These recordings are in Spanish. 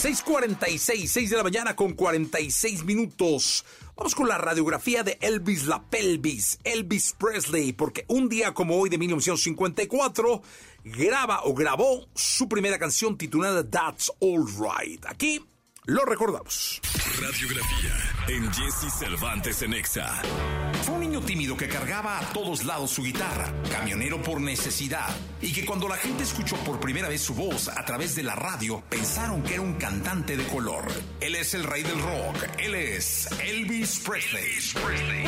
6:46, 6 de la mañana con 46 minutos. Vamos con la radiografía de Elvis la Pelvis, Elvis Presley, porque un día como hoy de 1954 graba o grabó su primera canción titulada That's All Right. Aquí lo recordamos. Radiografía en Jesse Cervantes en Exa. Fue un niño tímido que cargaba a todos lados su guitarra, camionero por necesidad, y que cuando la gente escuchó por primera vez su voz a través de la radio, pensaron que era un cantante de color. Él es el rey del rock, él es Elvis Presley. Elvis Presley.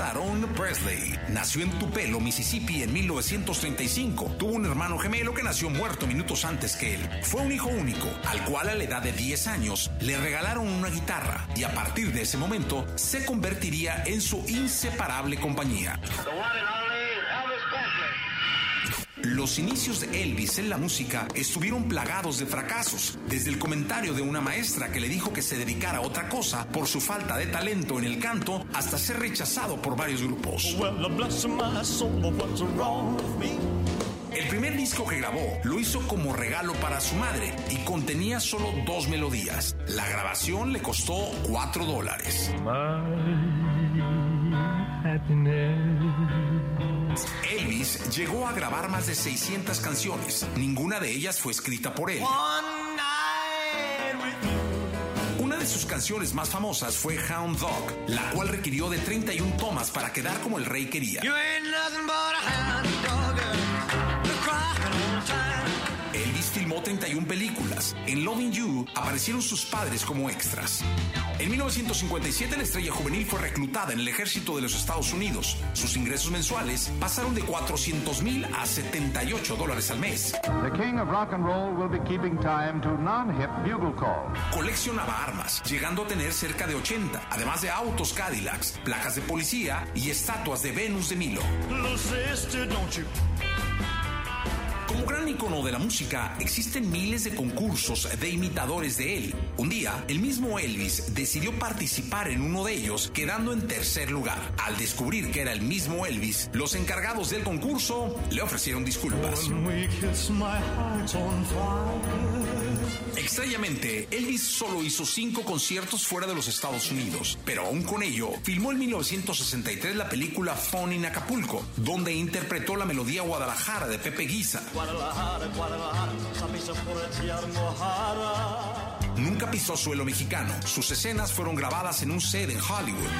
Aaron Presley nació en Tupelo, Mississippi en 1935. Tuvo un hermano gemelo que nació muerto minutos antes que él. Fue un hijo único, al cual a la edad de 10 años le regalaron una guitarra y a partir de ese momento se convertiría en su inseparable compañía. Los inicios de Elvis en la música estuvieron plagados de fracasos, desde el comentario de una maestra que le dijo que se dedicara a otra cosa por su falta de talento en el canto, hasta ser rechazado por varios grupos. El primer disco que grabó lo hizo como regalo para su madre y contenía solo dos melodías. La grabación le costó cuatro dólares. Elvis llegó a grabar más de 600 canciones. Ninguna de ellas fue escrita por él. Una de sus canciones más famosas fue Hound Dog, la cual requirió de 31 tomas para quedar como el rey quería. Filmó 31 películas. En Loving You aparecieron sus padres como extras. En 1957 la estrella juvenil fue reclutada en el ejército de los Estados Unidos. Sus ingresos mensuales pasaron de 400 mil a 78 dólares al mes. Coleccionaba armas, llegando a tener cerca de 80, además de autos Cadillacs, placas de policía y estatuas de Venus de Milo. Como gran icono de la música, existen miles de concursos de imitadores de él. Un día, el mismo Elvis decidió participar en uno de ellos, quedando en tercer lugar. Al descubrir que era el mismo Elvis, los encargados del concurso le ofrecieron disculpas. Extrañamente, Elvis solo hizo cinco conciertos fuera de los Estados Unidos, pero aún con ello, filmó en 1963 la película Phone in Acapulco, donde interpretó la melodía Guadalajara de Pepe Guisa. Nunca pisó suelo mexicano. Sus escenas fueron grabadas en un set en Hollywood.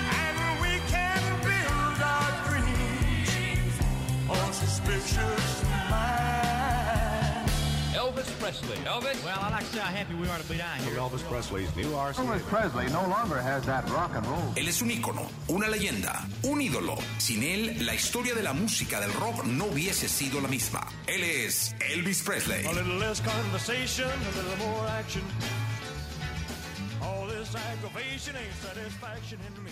Elvis Presley. Elvis? Well, I'd like to say how happy we are to be down here. Elvis Presley's new RC. Elvis Presley no longer has that rock and roll. Él es un ícono, una leyenda, un ídolo. Sin él, la historia de la música del rock no hubiese sido la misma. Él es Elvis Presley. A little less conversation, a little more action. All this aggravation ain't satisfaction in me.